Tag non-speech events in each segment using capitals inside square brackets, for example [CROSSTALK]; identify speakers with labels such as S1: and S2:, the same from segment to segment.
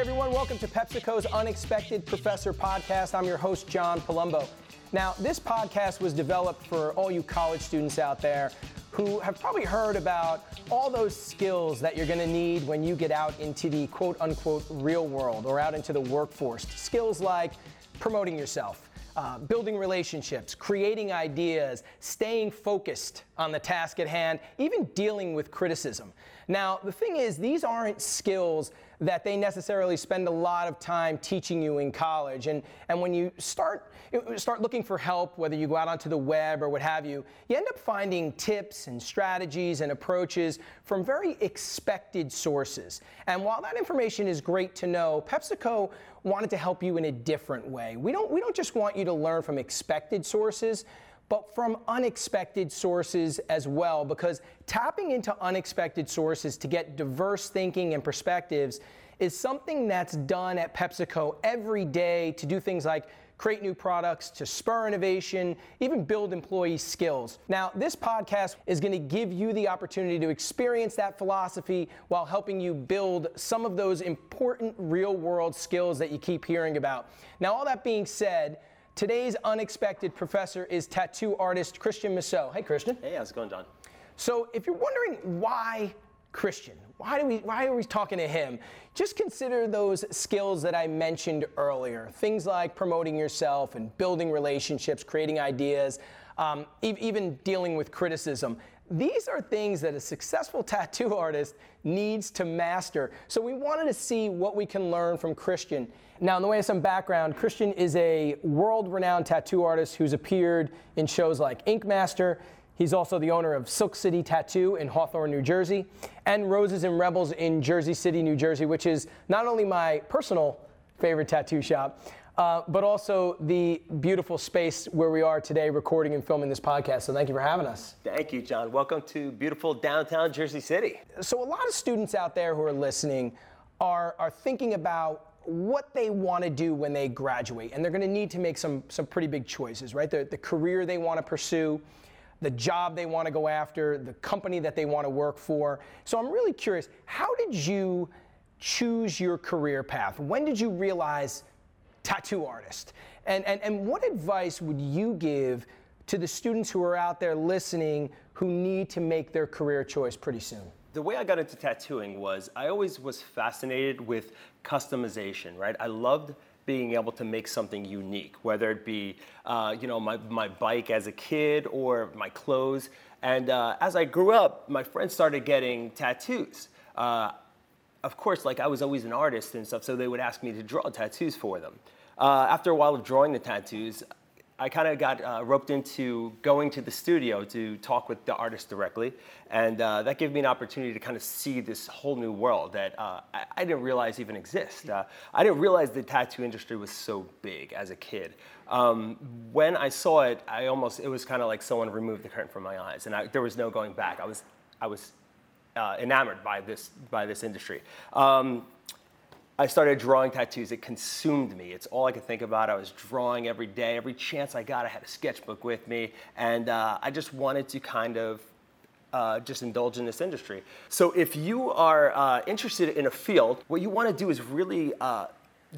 S1: Everyone, welcome to PepsiCo's Unexpected Professor podcast. I'm your host, John Palumbo. Now, this podcast was developed for all you college students out there who have probably heard about all those skills that you're going to need when you get out into the quote unquote real world or out into the workforce. Skills like promoting yourself, uh, building relationships, creating ideas, staying focused on the task at hand, even dealing with criticism. Now, the thing is, these aren't skills that they necessarily spend a lot of time teaching you in college. And, and when you start, start looking for help, whether you go out onto the web or what have you, you end up finding tips and strategies and approaches from very expected sources. And while that information is great to know, PepsiCo wanted to help you in a different way. We don't, we don't just want you to learn from expected sources but from unexpected sources as well, because tapping into unexpected sources to get diverse thinking and perspectives is something that's done at PepsiCo every day to do things like create new products, to spur innovation, even build employee skills. Now, this podcast is going to give you the opportunity to experience that philosophy while helping you build some of those important real world skills that you keep hearing about. Now, all that being said, Today's unexpected professor is tattoo artist Christian Masot. Hey, Christian.
S2: Hey, how's it going, John?
S1: So, if you're wondering why Christian, why, do we, why are we talking to him? Just consider those skills that I mentioned earlier. Things like promoting yourself and building relationships, creating ideas, um, e- even dealing with criticism. These are things that a successful [LAUGHS] tattoo artist needs to master. So we wanted to see what we can learn from Christian. Now, in the way of some background, Christian is a world renowned tattoo artist who's appeared in shows like Ink Master. He's also the owner of Silk City Tattoo in Hawthorne, New Jersey, and Roses and Rebels in Jersey City, New Jersey, which is not only my personal favorite tattoo shop, uh, but also the beautiful space where we are today recording and filming this podcast. So thank you for having us.
S2: Thank you, John. Welcome to beautiful downtown Jersey City.
S1: So a lot of students out there who are listening are, are thinking about what they want to do when they graduate, and they're going to need to make some, some pretty big choices, right? The, the career they want to pursue, the job they want to go after, the company that they want to work for. So I'm really curious, how did you choose your career path? When did you realize tattoo artist. And, and, and what advice would you give to the students who are out there listening who need to make their career choice pretty soon?
S2: The way I got into tattooing was I always was fascinated with customization, right? I loved being able to make something unique, whether it be, uh, you know, my, my bike as a kid or my clothes. And uh, as I grew up, my friends started getting tattoos. Uh, of course, like I was always an artist and stuff, so they would ask me to draw tattoos for them. Uh, after a while of drawing the tattoos, I kind of got uh, roped into going to the studio to talk with the artist directly, and uh, that gave me an opportunity to kind of see this whole new world that uh, I, I, didn't realize even exist. Uh, I didn't realize the tattoo industry was so big as a kid. Um, when I saw it, I almost it was kind of like someone removed the curtain from my eyes, and I, there was no going back. I was I was uh, enamored by this by this industry. Um, I started drawing tattoos. It consumed me. It's all I could think about. I was drawing every day. Every chance I got, I had a sketchbook with me, and uh, I just wanted to kind of uh, just indulge in this industry. So if you are uh, interested in a field, what you want to do is really uh,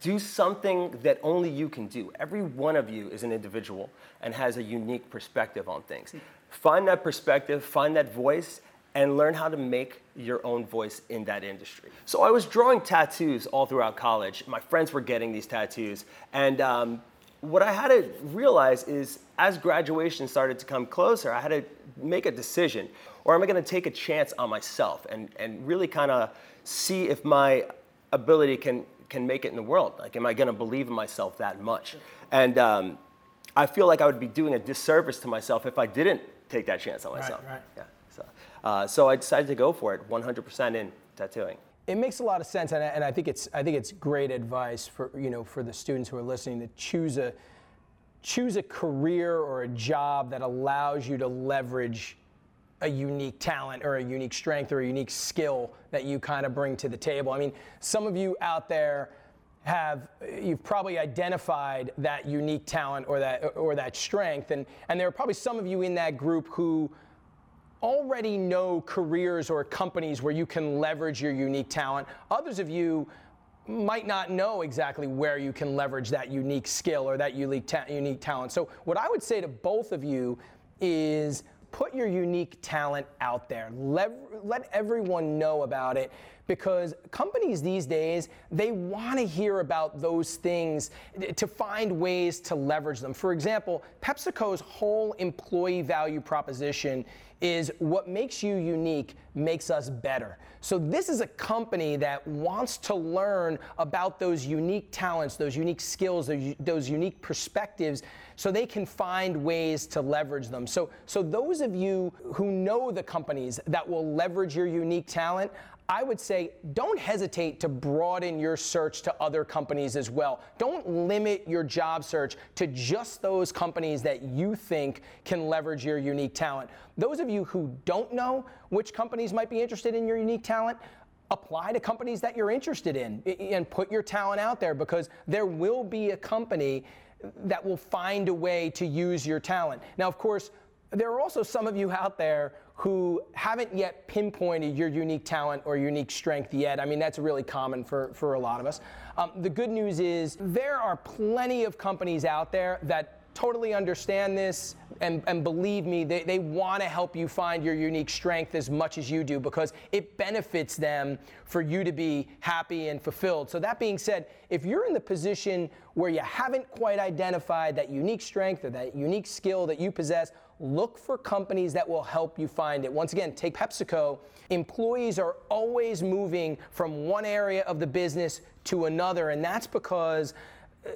S2: do something that only you can do. Every one of you is an individual and has a unique perspective on things. Find that perspective, find that voice, and learn how to make your own voice in that industry. So I was drawing tattoos all throughout college. My friends were getting these tattoos. And um, what I had to realize is as graduation started to come closer, I had to make a decision. Or am I going to take a chance on myself and, and really kind of see if my ability can, can make it in the world? Like, am I going to believe in myself that much? And um, I feel like I would be doing a disservice to myself if I didn't take that chance on myself.
S1: Right, right.
S2: Yeah. Uh, so I decided to go for it 100% in tattooing.
S1: It makes a lot of sense, and I, and I think it's I think it's great advice for you know for the students who are listening to choose a choose a career or a job that allows you to leverage a unique talent or a unique strength or a unique skill that you kind of bring to the table. I mean, some of you out there have you've probably identified that unique talent or that or that strength and and there are probably some of you in that group who already know careers or companies where you can leverage your unique talent. Others of you might not know exactly where you can leverage that unique skill or that unique, ta- unique talent. So, what I would say to both of you is put your unique talent out there. Let, let everyone know about it because companies these days they want to hear about those things to find ways to leverage them. For example, PepsiCo's whole employee value proposition is what makes you unique makes us better. So this is a company that wants to learn about those unique talents, those unique skills, those unique perspectives so they can find ways to leverage them. So so those of you who know the companies that will leverage your unique talent, I would say don't hesitate to broaden your search to other companies as well. Don't limit your job search to just those companies that you think can leverage your unique talent. Those of you who don't know which companies might be interested in your unique talent, apply to companies that you're interested in and put your talent out there because there will be a company that will find a way to use your talent. Now, of course, there are also some of you out there who haven't yet pinpointed your unique talent or unique strength yet. I mean, that's really common for, for a lot of us. Um, the good news is there are plenty of companies out there that totally understand this and, and believe me, they, they want to help you find your unique strength as much as you do because it benefits them for you to be happy and fulfilled. So, that being said, if you're in the position where you haven't quite identified that unique strength or that unique skill that you possess, look for companies that will help you find it. Once again, take PepsiCo. Employees are always moving from one area of the business to another, and that's because uh,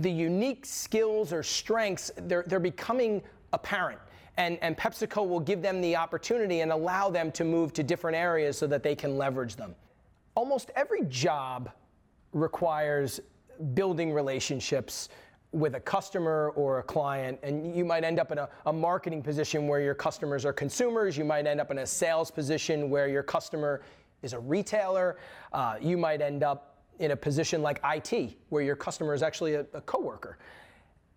S1: the unique skills or strengths, they're, they're becoming apparent. And, and PepsiCo will give them the opportunity and allow them to move to different areas so that they can leverage them. Almost every job requires building relationships with a customer or a client, and you might end up in a, a, marketing position where your customers are consumers. You might end up in a sales position where your customer is a retailer. Uh, you might end up in a position like IT, where your customer is actually a, a coworker.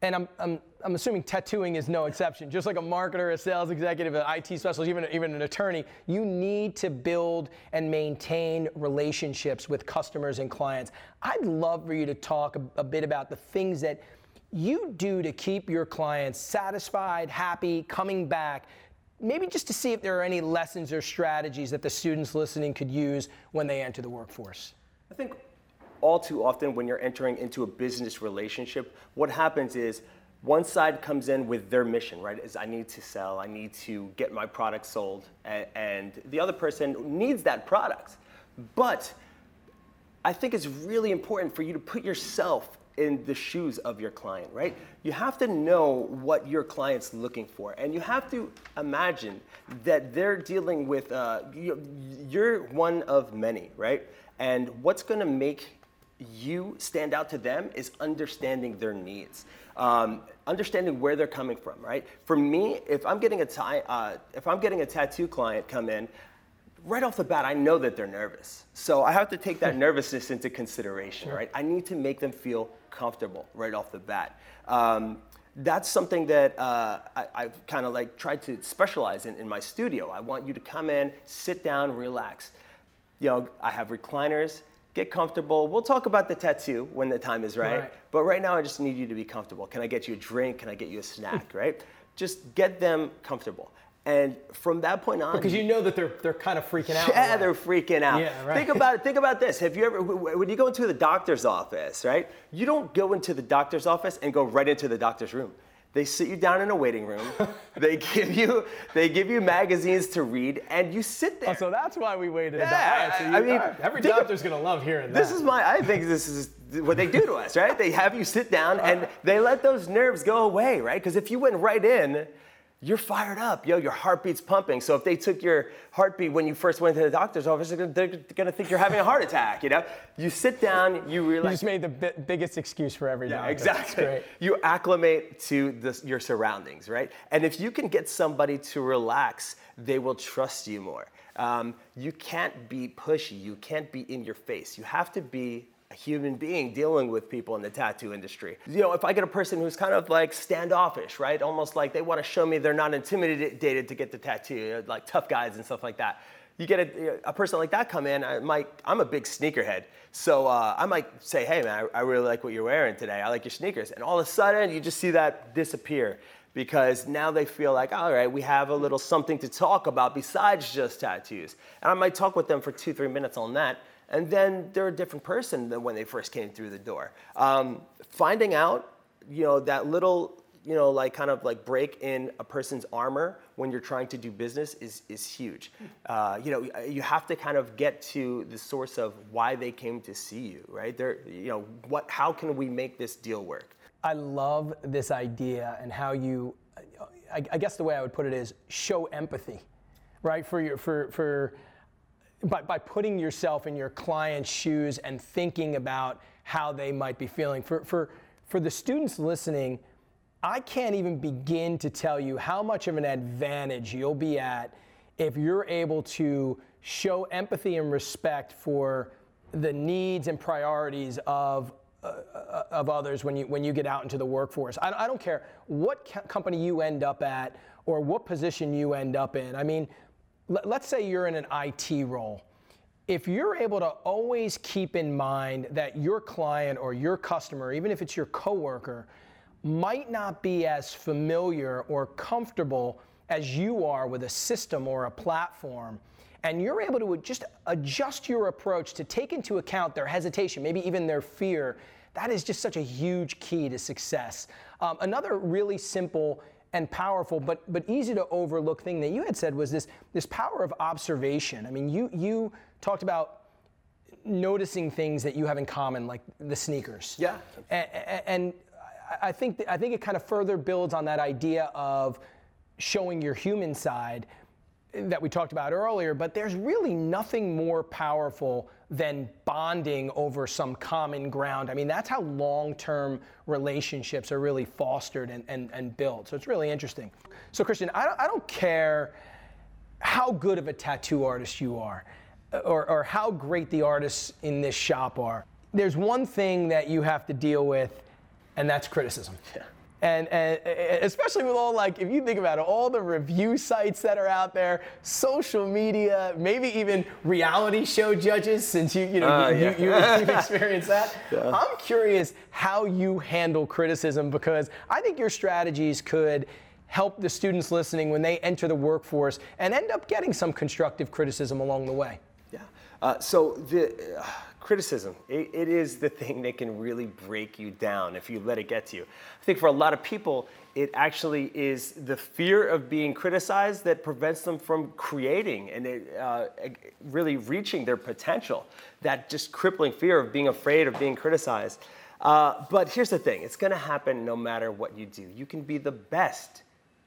S1: And I'm, I'm, I'm assuming tattooing is no exception. Just like a marketer, a sales executive, an IT specialist, even, even an attorney, you need to build and maintain relationships with customers and clients. I'd love for you to talk a, a bit about the things that you do to keep your clients satisfied, happy, coming back, maybe just to see if there are any lessons or strategies that the students listening could use when they enter the workforce?
S2: I think all too often when you're entering into a business relationship, what happens is one side comes in with their mission, right? Is I need to sell, I need to get my product sold, and, the other person needs that product. But I think it's really important for you to put yourself in the shoes of your client, right? You have to know what your client's looking for, and you have to imagine that they're dealing with, uh, you're one of many, right? And what's gonna make you stand out to them is understanding their needs, um, understanding where they're coming from, right? For me, if I'm getting a tie, uh, if I'm getting a tattoo client come in, right off the bat, I know that they're nervous. So I have to take that [LAUGHS] nervousness into consideration, right? I need to make them feel comfortable right off the bat. Um, that's something that uh, I, have kind of like tried to specialize in in my studio. I want you to come in, sit down, relax. You know, I have recliners, get comfortable. We'll talk about the tattoo when the time is right. right. But right now, I just need you to be comfortable. Can I get you a drink? Can I get you a snack, [LAUGHS] right? Just get them comfortable. And from that point on,
S1: because you know that they're they're kind of freaking out.
S2: Yeah, they're freaking out. Yeah, right. Think about it. Think about this. Have you ever when you go into the doctor's office, right? You don't go into the doctor's office and go right into the doctor's room. They sit you down in a waiting room. [LAUGHS] they give you they give you magazines to read, and you sit there.
S1: Oh, so that's why we waited. Yeah, so you, I mean, every doctor's gonna love hearing
S2: that. This is my. I think this is what they do to us, right? They have you sit down, and [LAUGHS] they let those nerves go away, right? Because if you went right in you're fired up. Yo, your heartbeat's pumping. So if they took your heartbeat when you first went to the doctor's office, they're gonna think you're having a heart attack. You know, you sit down, you realize.
S1: You just made the bi- biggest excuse for every
S2: yeah,
S1: doctor.
S2: exactly. You acclimate to the, your surroundings, right? And if you can get somebody to relax, they will trust you more. Um, you can't be pushy. You can't be in your face. You have to be a human being dealing with people in the tattoo industry. You know, if I get a person who's kind of like standoffish, right? Almost like they want to show me they're not intimidated to get the tattoo, like tough guys and stuff like that. you get a, a person like that come in, I might, I'm a big sneakerhead. So uh, I might say, hey man, I, I really like what you're wearing today. I like your sneakers. And all of a sudden, you just see that disappear because now they feel like, all right, we have a little something to talk about besides just tattoos. And I might talk with them for two, three minutes on that. And then they're a different person than when they first came through the door. Um, finding out, you know, that little you know, like kind of like break in a person's armor when you're trying to do business is, is huge. Uh, you know, you have to kind of get to the source of why they came to see you, right? They're, you know, what, how can we make this deal work?
S1: I love this idea and how you, I, I guess the way I would put it is show empathy, right? For your, for, for, by, by putting yourself in your client's shoes and thinking about how they might be feeling. For, for, for the students listening, I can't even begin to tell you how much of an advantage you'll be at if you're able to show empathy and respect for the needs and priorities of uh, of others when you when you get out into the workforce. I, I don't care what co- company you end up at or what position you end up in. I mean, let's say you're in an IT role. If you're able to always keep in mind that your client or your customer, even if it's your coworker, might not be as familiar or comfortable as you are with a system or a platform. And you're able to just adjust your approach to take into account their hesitation, maybe even their fear. That is just such a huge key to success. Um, another really simple and powerful, but but easy to overlook thing that you had said was this this power of observation. I mean, you you talked about noticing things that you have in common, like the sneakers.
S2: Yeah.
S1: And, and I think I think it kind of further builds on that idea of showing your human side that we talked about earlier, but there's really nothing more powerful than bonding over some common ground. I mean, that's how long term relationships are really fostered and, and, and built. So it's really interesting. So, Christian, I don't, I don't care how good of a tattoo artist you are uh, or, or how great the artists in this shop are. There's one thing that you have to deal with and that's criticism. Yeah. And, and, especially with all like if you think about it all the review sites that are out there social media maybe even reality show judges since you you know uh, you, yeah. you, have experienced that [LAUGHS] yeah. i'm curious how you handle criticism because i think your strategies could help the students listening when they enter the workforce and end up getting some constructive criticism along the way
S2: yeah uh, so the uh, criticism. It, it is the [LAUGHS] thing that can really break you down if you let it get to you. I think for a lot of people, it actually is the fear of being criticized that prevents them from creating and it, uh, really reaching their potential. That just crippling fear of being afraid of being criticized. Uh, but here's the thing it's going to happen no matter what you do. You can be the best,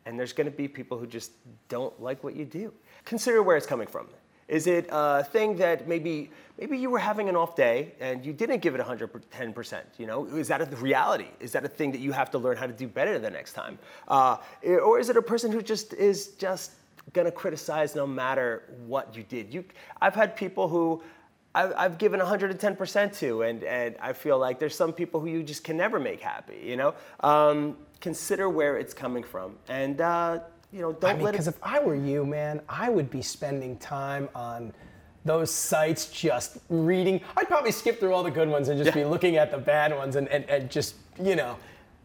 S2: and there's going to be people who just don't like what you do. Consider where it's coming from. Is it a thing that maybe maybe you were having an off day and you didn't give it 110%? You know, is that a reality? Is that a thing that you have to learn how to do better the next time? Uh, or is it a person who just is just gonna criticize no matter what you did? You, I've had people who I've, I've given 110% to, and, and I feel like there's some people who you just can never make happy. You know, um, consider where it's coming from, and uh, you know, don't I
S1: mean,
S2: let
S1: Because if I were you, man, I would be spending time on those sites just reading. I'd probably skip through all the good ones and just yeah. be looking at the bad ones and, and, and just, you know.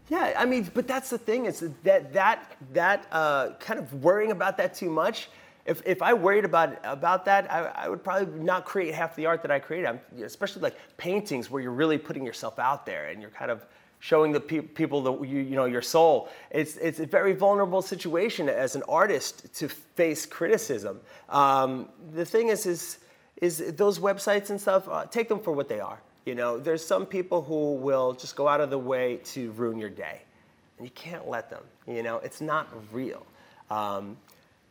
S2: Yeah, I mean, but that's the thing is that that that uh, kind of worrying about that too much. If, if I worried about about that, I, I would probably not create half the art that I create. I'm, especially like paintings where you're really putting yourself out there and you're kind of showing the pe- people that you, you know your soul. It's it's a very vulnerable situation as an artist to face criticism. Um, the thing is is is those websites and stuff. Uh, take them for what they are. You know, there's some people who will just go out of the way to ruin your day, and you can't let them. You know, it's not real. Um,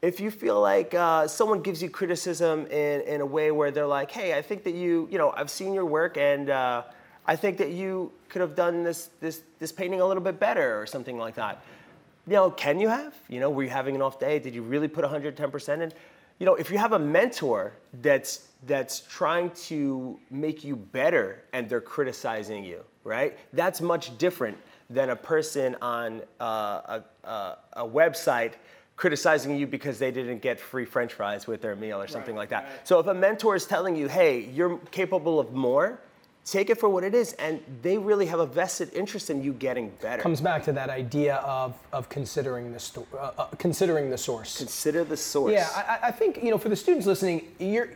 S2: if you feel like uh, someone gives you criticism in, in a way where they're like, hey, I think that you, you know, I've seen your work and uh, I think that you could have done this, this, this painting a little bit better or something like that. You know, can you have? You know, were you having an off day? Did you really put 110% in? You know, if you have a mentor that's, that's trying to make you better and they're criticizing you, right? That's much different than a person on uh, a, a, a website criticizing you because they didn't get free french fries with their meal or something right, like that. Right. So if a mentor is telling you, hey, you're capable of more, take it for what it is and they really have a vested interest in you getting better.
S1: Comes back to that idea of, of considering the sto- uh, uh, considering the source.
S2: Consider the source.
S1: Yeah I, I think you know for the students listening you're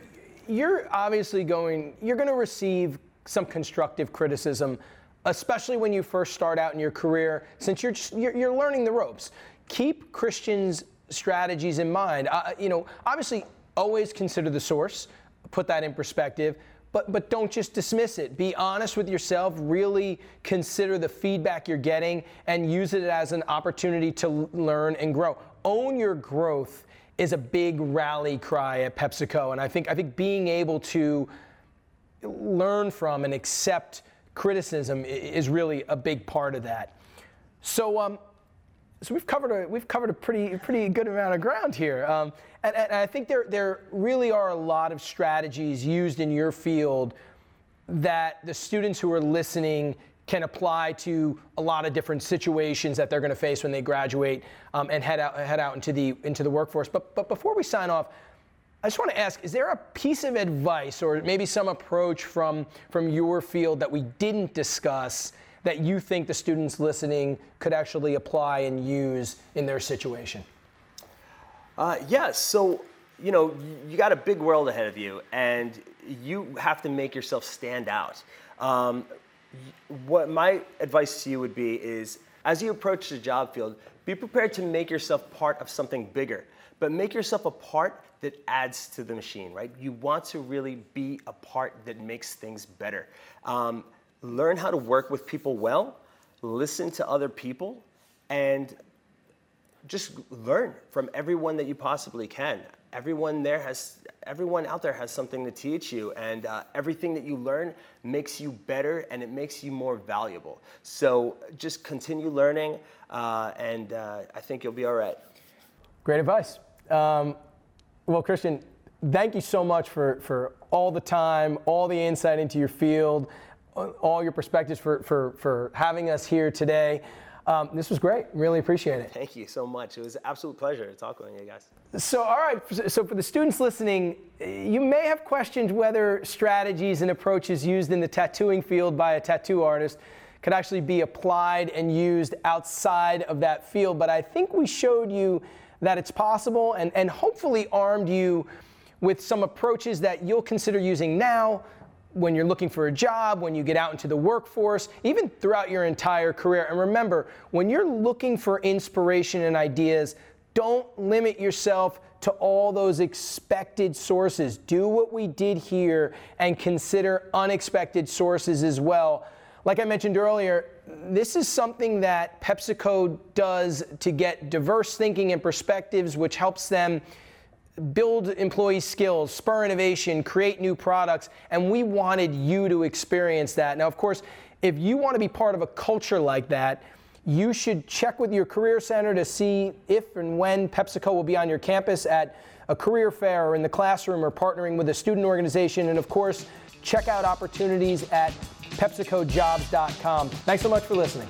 S1: you're obviously going you're going to receive some constructive criticism especially when you first start out in your career since you're just, you're, you're learning the ropes. Keep christians strategies in mind. Uh, you know obviously always consider the source put that in perspective but, but don't just dismiss it. Be honest with yourself. Really consider the feedback you're getting and use it as an opportunity to learn and grow. Own your growth is a big rally cry at PepsiCo. And I think, I think being able to learn from and accept criticism is really a big part of that. So, um, so we've covered a we've covered a pretty pretty good amount of ground here, um, and, and, I think there there really are a lot of strategies used in your field that the students who are listening can apply to a lot of different situations that they're going to face when they graduate um, and head out head out into the into the workforce. But but before we sign off. I just want to ask, is there a piece of advice or maybe some approach from, from your field that we didn't discuss that you think the students listening could actually apply and use in their situation?
S2: Uh, yes. Yeah, so, you know, you got a big world ahead of you, and you have to make yourself stand out. Um, what my advice to you would be is as you approach the job field, be prepared to make yourself part of something bigger, but make yourself a part that adds to the machine, right? You want to really be a part that makes things better. Um, learn how to work with people well, listen to other people, and just learn from everyone that you possibly can. Everyone there has, everyone out there has something to teach you, and uh, everything that you learn makes you better and it makes you more valuable. So just continue learning, uh, and uh, I think you'll be all right.
S1: Great advice. Um, well, Christian, thank you so much for, for all the time, all the insight into your field all your perspectives for, for, for having us here today. Um, this was great. Really appreciate it.
S2: Thank you so much. It was an absolute pleasure to talk with you guys.
S1: So, all right. So, for the students listening, you may have questioned whether strategies and approaches used in the tattooing field by a tattoo artist could actually be applied and used outside of that field. But I think we showed you that it's possible and, and hopefully armed you with some approaches that you'll consider using now when you're looking for a job, when you get out into the workforce, even throughout your entire career. And remember, when you're looking for inspiration and ideas, don't limit yourself to all those expected sources. Do what we did here and consider unexpected sources as well. Like I mentioned earlier, this is something that PepsiCo does to get diverse thinking and perspectives, which helps them build employee skills, spur innovation, create new products, and we wanted you to experience that. Now, of course, if you want to be part of a culture like that, you should check with your career center to see if and when PepsiCo will be on your campus at a career fair or in the classroom or partnering with a student organization. And of course, check out opportunities at PepsiCoJobs.com. Thanks so much for listening.